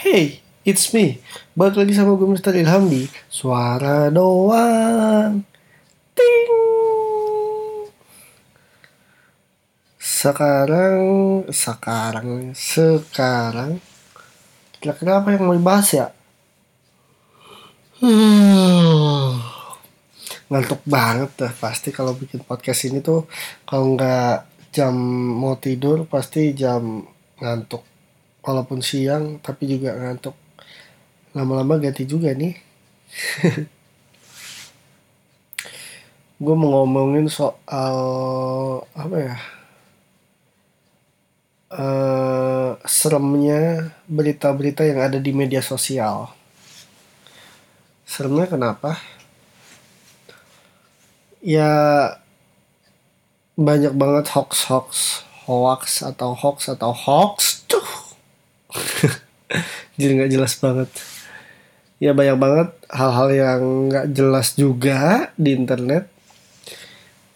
Hey, it's me. Balik lagi sama gue Mr. Ilham di Suara Doang. Ting. Sekarang, sekarang, sekarang. Kira-kira apa yang mau dibahas ya? Hmm. Ngantuk banget dah pasti kalau bikin podcast ini tuh kalau nggak jam mau tidur pasti jam ngantuk walaupun siang tapi juga ngantuk. Lama-lama ganti juga nih. Gue mau ngomongin soal apa ya uh, seremnya berita-berita yang ada di media sosial. Seremnya kenapa? Ya banyak banget hoax hoax hoax atau hoax atau hoax jadi nggak jelas banget. Ya banyak banget hal-hal yang nggak jelas juga di internet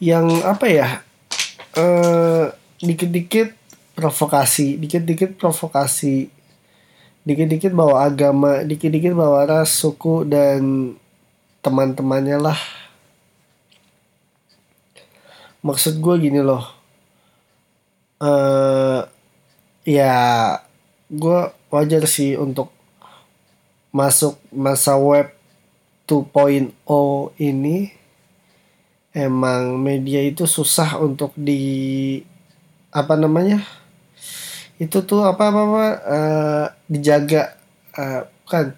yang apa ya uh, dikit-dikit provokasi dikit-dikit provokasi dikit-dikit bawa agama dikit-dikit bawa ras suku dan teman-temannya lah. Maksud gue gini loh uh, ya gue wajar sih untuk masuk masa web 2.0 ini. Emang media itu susah untuk di apa namanya itu tuh apa apa, apa uh, dijaga uh, kan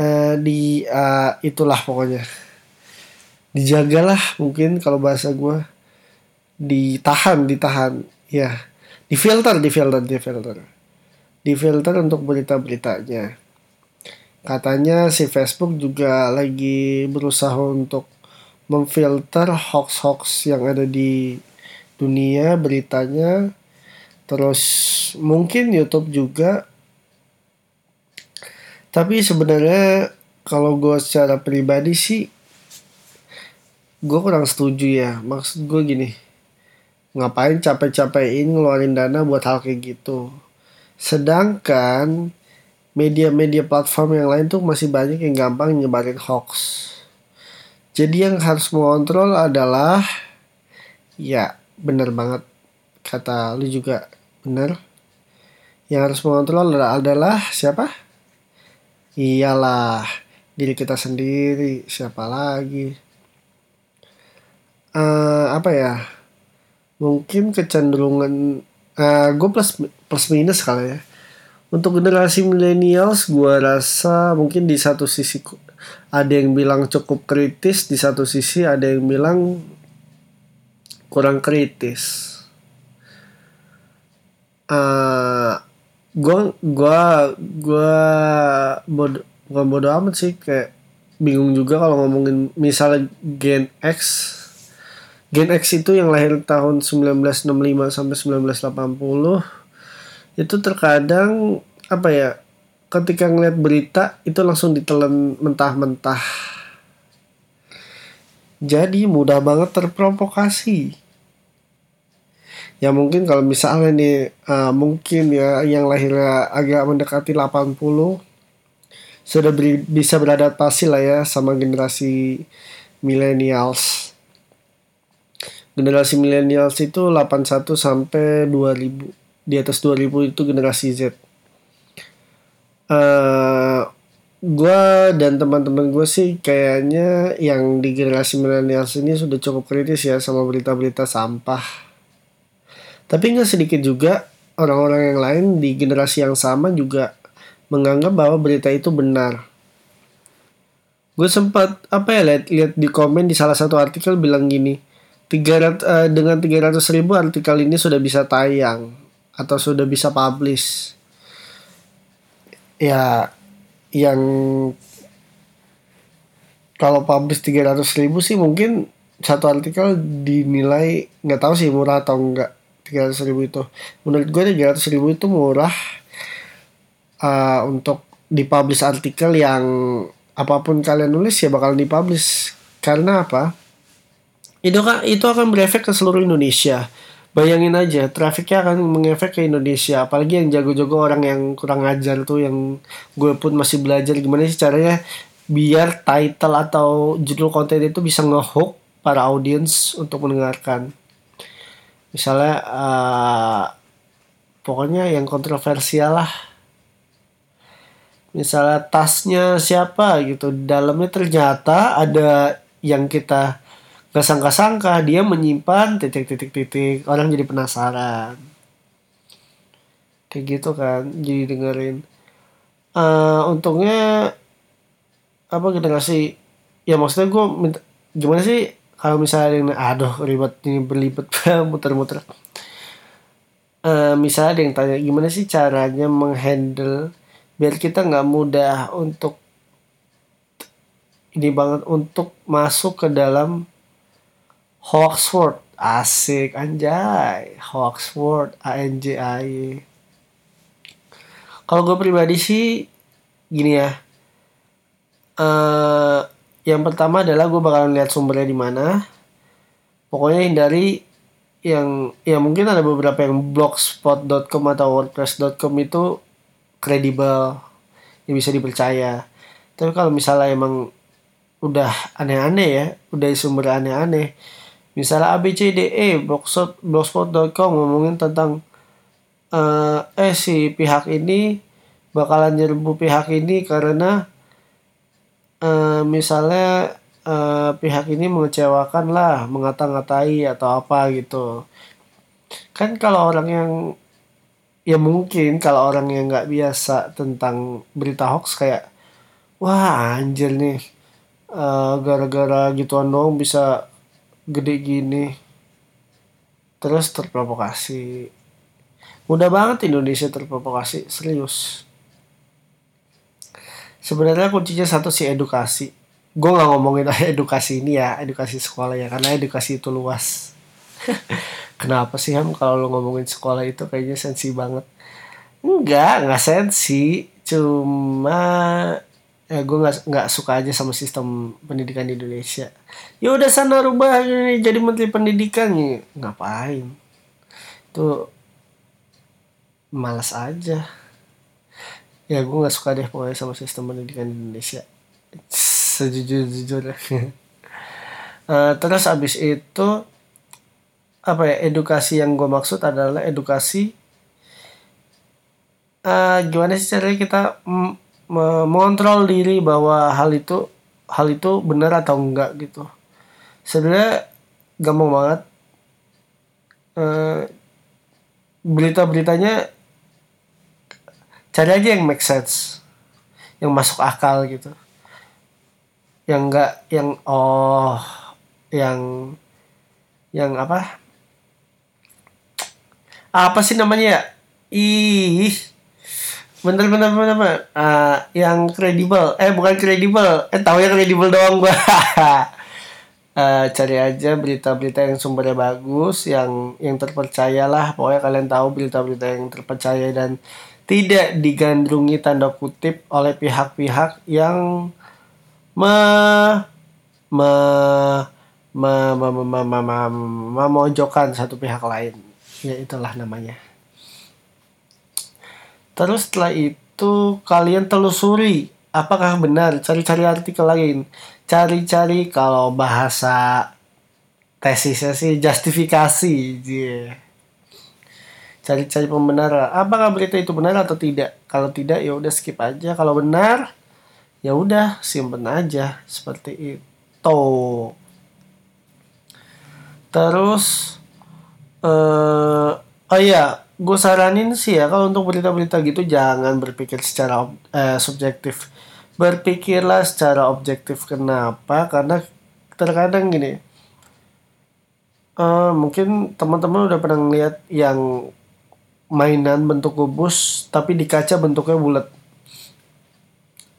uh, di uh, itulah pokoknya. Dijagalah mungkin kalau bahasa gue ditahan ditahan ya. Difilter difilter difilter difilter untuk berita-beritanya. Katanya si Facebook juga lagi berusaha untuk memfilter hoax-hoax yang ada di dunia beritanya. Terus mungkin YouTube juga. Tapi sebenarnya kalau gue secara pribadi sih gue kurang setuju ya. Maksud gue gini ngapain capek-capekin ngeluarin dana buat hal kayak gitu sedangkan media-media platform yang lain tuh masih banyak yang gampang nyebarin hoax. Jadi yang harus mengontrol adalah ya bener banget kata lu juga bener yang harus mengontrol adalah, siapa? Iyalah diri kita sendiri siapa lagi? Uh, apa ya? Mungkin kecenderungan uh, eh, gue plus plus minus kali ya. Untuk generasi millennials gue rasa mungkin di satu sisi ada yang bilang cukup kritis di satu sisi ada yang bilang kurang kritis. Uh, gue gue gue bodo bukan bodo amat sih kayak bingung juga kalau ngomongin misalnya Gen X Gen X itu yang lahir tahun 1965 sampai 1980 itu terkadang apa ya ketika ngeliat berita itu langsung ditelan mentah-mentah. Jadi mudah banget terprovokasi. Ya mungkin kalau misalnya nih uh, mungkin ya yang lahirnya agak mendekati 80 sudah beri, bisa beradaptasi lah ya sama generasi millennials generasi millennials itu 81 sampai 2000 di atas 2000 itu generasi Z. Uh, eh, gue dan teman-teman gue sih kayaknya yang di generasi millennials ini sudah cukup kritis ya sama berita-berita sampah. Tapi nggak sedikit juga orang-orang yang lain di generasi yang sama juga menganggap bahwa berita itu benar. Gue sempat apa ya lihat lihat di komen di salah satu artikel bilang gini, 300 uh, dengan 300 ribu artikel ini sudah bisa tayang atau sudah bisa publish. Ya yang kalau publish 300 ribu sih mungkin satu artikel dinilai nggak tahu sih murah atau enggak 300 ribu itu. Menurut gue 300 ribu itu murah uh, untuk dipublish artikel yang apa pun kalian nulis ya bakal dipublish. Karena apa itu itu akan berefek ke seluruh Indonesia. Bayangin aja trafiknya akan mengefek ke Indonesia. Apalagi yang jago-jago orang yang kurang ajar tuh yang gue pun masih belajar. Gimana sih caranya biar title atau judul konten itu bisa ngehook para audiens untuk mendengarkan? Misalnya uh, pokoknya yang kontroversial lah. Misalnya tasnya siapa gitu. Dalamnya ternyata ada yang kita gak sangka-sangka dia menyimpan titik-titik-titik. Orang jadi penasaran. Kayak gitu kan jadi dengerin. Uh, untungnya apa generasi ya maksudnya gue minta gimana sih kalau misalnya yang aduh ribet ini berlibat muter-muter. Uh, misalnya ada yang tanya gimana sih caranya menghandle biar kita nggak mudah untuk ini banget untuk masuk ke dalam Hawksworth. Asik anjay. Hawksworth A N J A Y kalau gue pribadi sih gini ya. Uh, yang pertama adalah gue bakalan lihat sumbernya di mana. Pokoknya hindari yang ya mungkin ada beberapa yang blogspot.com atau wordpress.com itu kredibel yang bisa dipercaya. Tapi kalau misalnya emang udah aneh-aneh ya udah sumber aneh-aneh misalnya ABCDE blogspot blogspot.com ngomongin tentang uh, eh si pihak ini bakalan nyerbu pihak ini karena uh, misalnya uh, pihak ini mengecewakan lah mengata-ngatai atau apa gitu. Kan kalau orang yang ya mungkin kalau orang yang nggak biasa tentang berita hoax kayak wah anjir nih uh, gara-gara gituan dong bisa gede gini terus terprovokasi. Mudah banget Indonesia terprovokasi serius. Sebenarnya kuncinya satu sih edukasi. Gue nggak ngomongin edukasi ini ya edukasi sekolah ya karena edukasi itu luas. Kenapa sih ham kalau lo ngomongin sekolah itu kayaknya sensi banget? Enggak nggak sensi. Cuma ya gue nggak nggak suka aja sama sistem pendidikan di Indonesia. Ya udah sana rubah jadi menteri pendidikan. Nih ngapain? Tuh malas aja. Ya gue nggak suka deh pokoknya sama sistem pendidikan di Indonesia. Sejujur jujurnya uh, terus abis itu apa ya edukasi yang gue maksud adalah edukasi uh, gimana sih caranya kita mengontrol diri bahwa hal itu hal itu benar atau enggak gitu. Sebenarnya gampang banget. Uh, berita-beritanya cari aja yang make sense yang masuk akal gitu. Yang enggak yang oh yang yang apa? Apa sih namanya? Ya ih bener-bener bener, bener. Uh, yang kredibel. Eh, bukan kredibel. Eh, tahu ya kredibel doang gua. uh, cari aja berita-berita yang sumbernya bagus, yang yang terpercaya lah. Pokoknya kalian tahu berita-berita yang terpercaya dan tidak digandrungi tanda kutip oleh pihak-pihak yang me me me me me me, me, me memojokkan satu pihak lain. Ya itulah namanya. Terus setelah itu kalian telusuri apakah benar, cari-cari artikel lain. Cari-cari kalau bahasa tesisnya sih justifikasi. Yeah. Cari-cari pembenaran. Apakah berita itu benar atau tidak? Kalau tidak ya udah skip aja. Kalau benar ya udah simpen aja seperti itu. Terus eh uh, oh iya, gue saranin sih ya kalau untuk berita-berita gitu jangan berpikir secara eh, subjektif. Berpikirlah secara objektif kenapa karena terkadang gini uh, mungkin teman-teman udah pernah ngeliat yang mainan bentuk kubus tapi di kaca bentuknya bulat.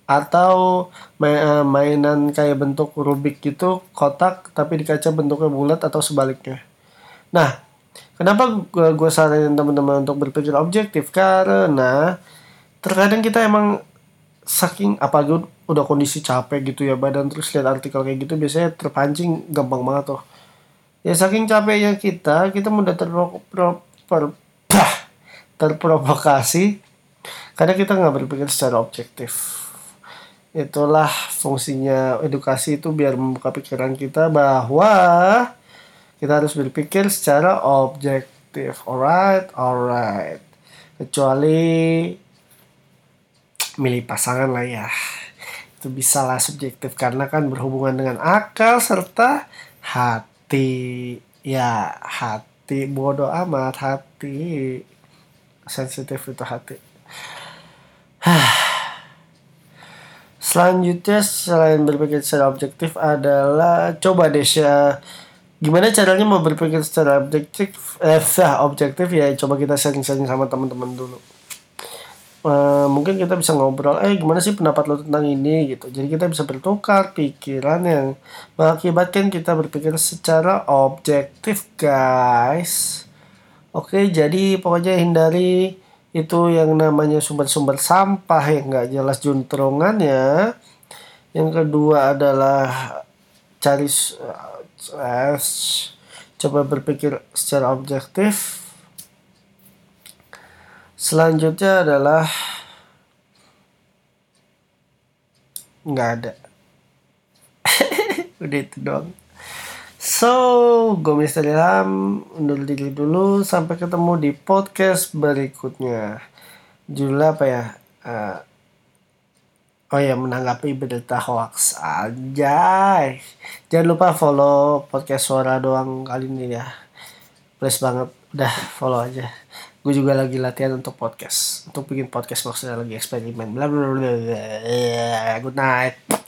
Atau eh, mainan kayak bentuk rubik gitu kotak tapi di kaca bentuknya bulat atau sebaliknya. Nah Kenapa gue, saranin teman-teman untuk berpikir objektif? Karena terkadang kita emang saking apalagi udah kondisi capek gitu ya badan terus lihat artikel kayak gitu biasanya terpancing gampang banget tuh. ya saking capeknya kita kita mudah terprovokasi karena kita nggak berpikir secara objektif itulah fungsinya edukasi itu biar membuka pikiran kita bahwa kita harus berpikir secara objektif. Alright alright. Kecuali milih pasangan lah ya. Itu bisa lah subjektif karena kan berhubungan dengan akal serta hati. Ya hati. Bodoh amat hati. Sensitif itu hati. Selanjutnya selain berpikir secara objektif adalah coba deh ya gimana caranya mau berpikir secara objektif? Eh objektif ya coba kita sharing-sharing sama teman-teman dulu. Uh, mungkin kita bisa ngobrol eh gimana sih pendapat lo tentang ini? Gitu. Jadi kita bisa bertukar pikiran yang mengakibatkan kita berpikir secara objektif guys. Oke jadi pokoknya hindari itu yang namanya sumber-sumber sampah yang nggak jelas juntrungannya yang kedua adalah cari coba berpikir secara objektif Selanjutnya adalah nggak ada. Udah itu doang. So, gue Mister Ilham undur diri dulu sampai ketemu di podcast berikutnya. Judul apa ya? Uh, oh ya menanggapi berita hoax aja. Jangan lupa follow podcast suara doang kali ini ya. Please banget, udah follow aja. Gue juga lagi latihan untuk podcast. Untuk bikin podcast maksudnya lagi eksperimen. Bla bla bla. Good night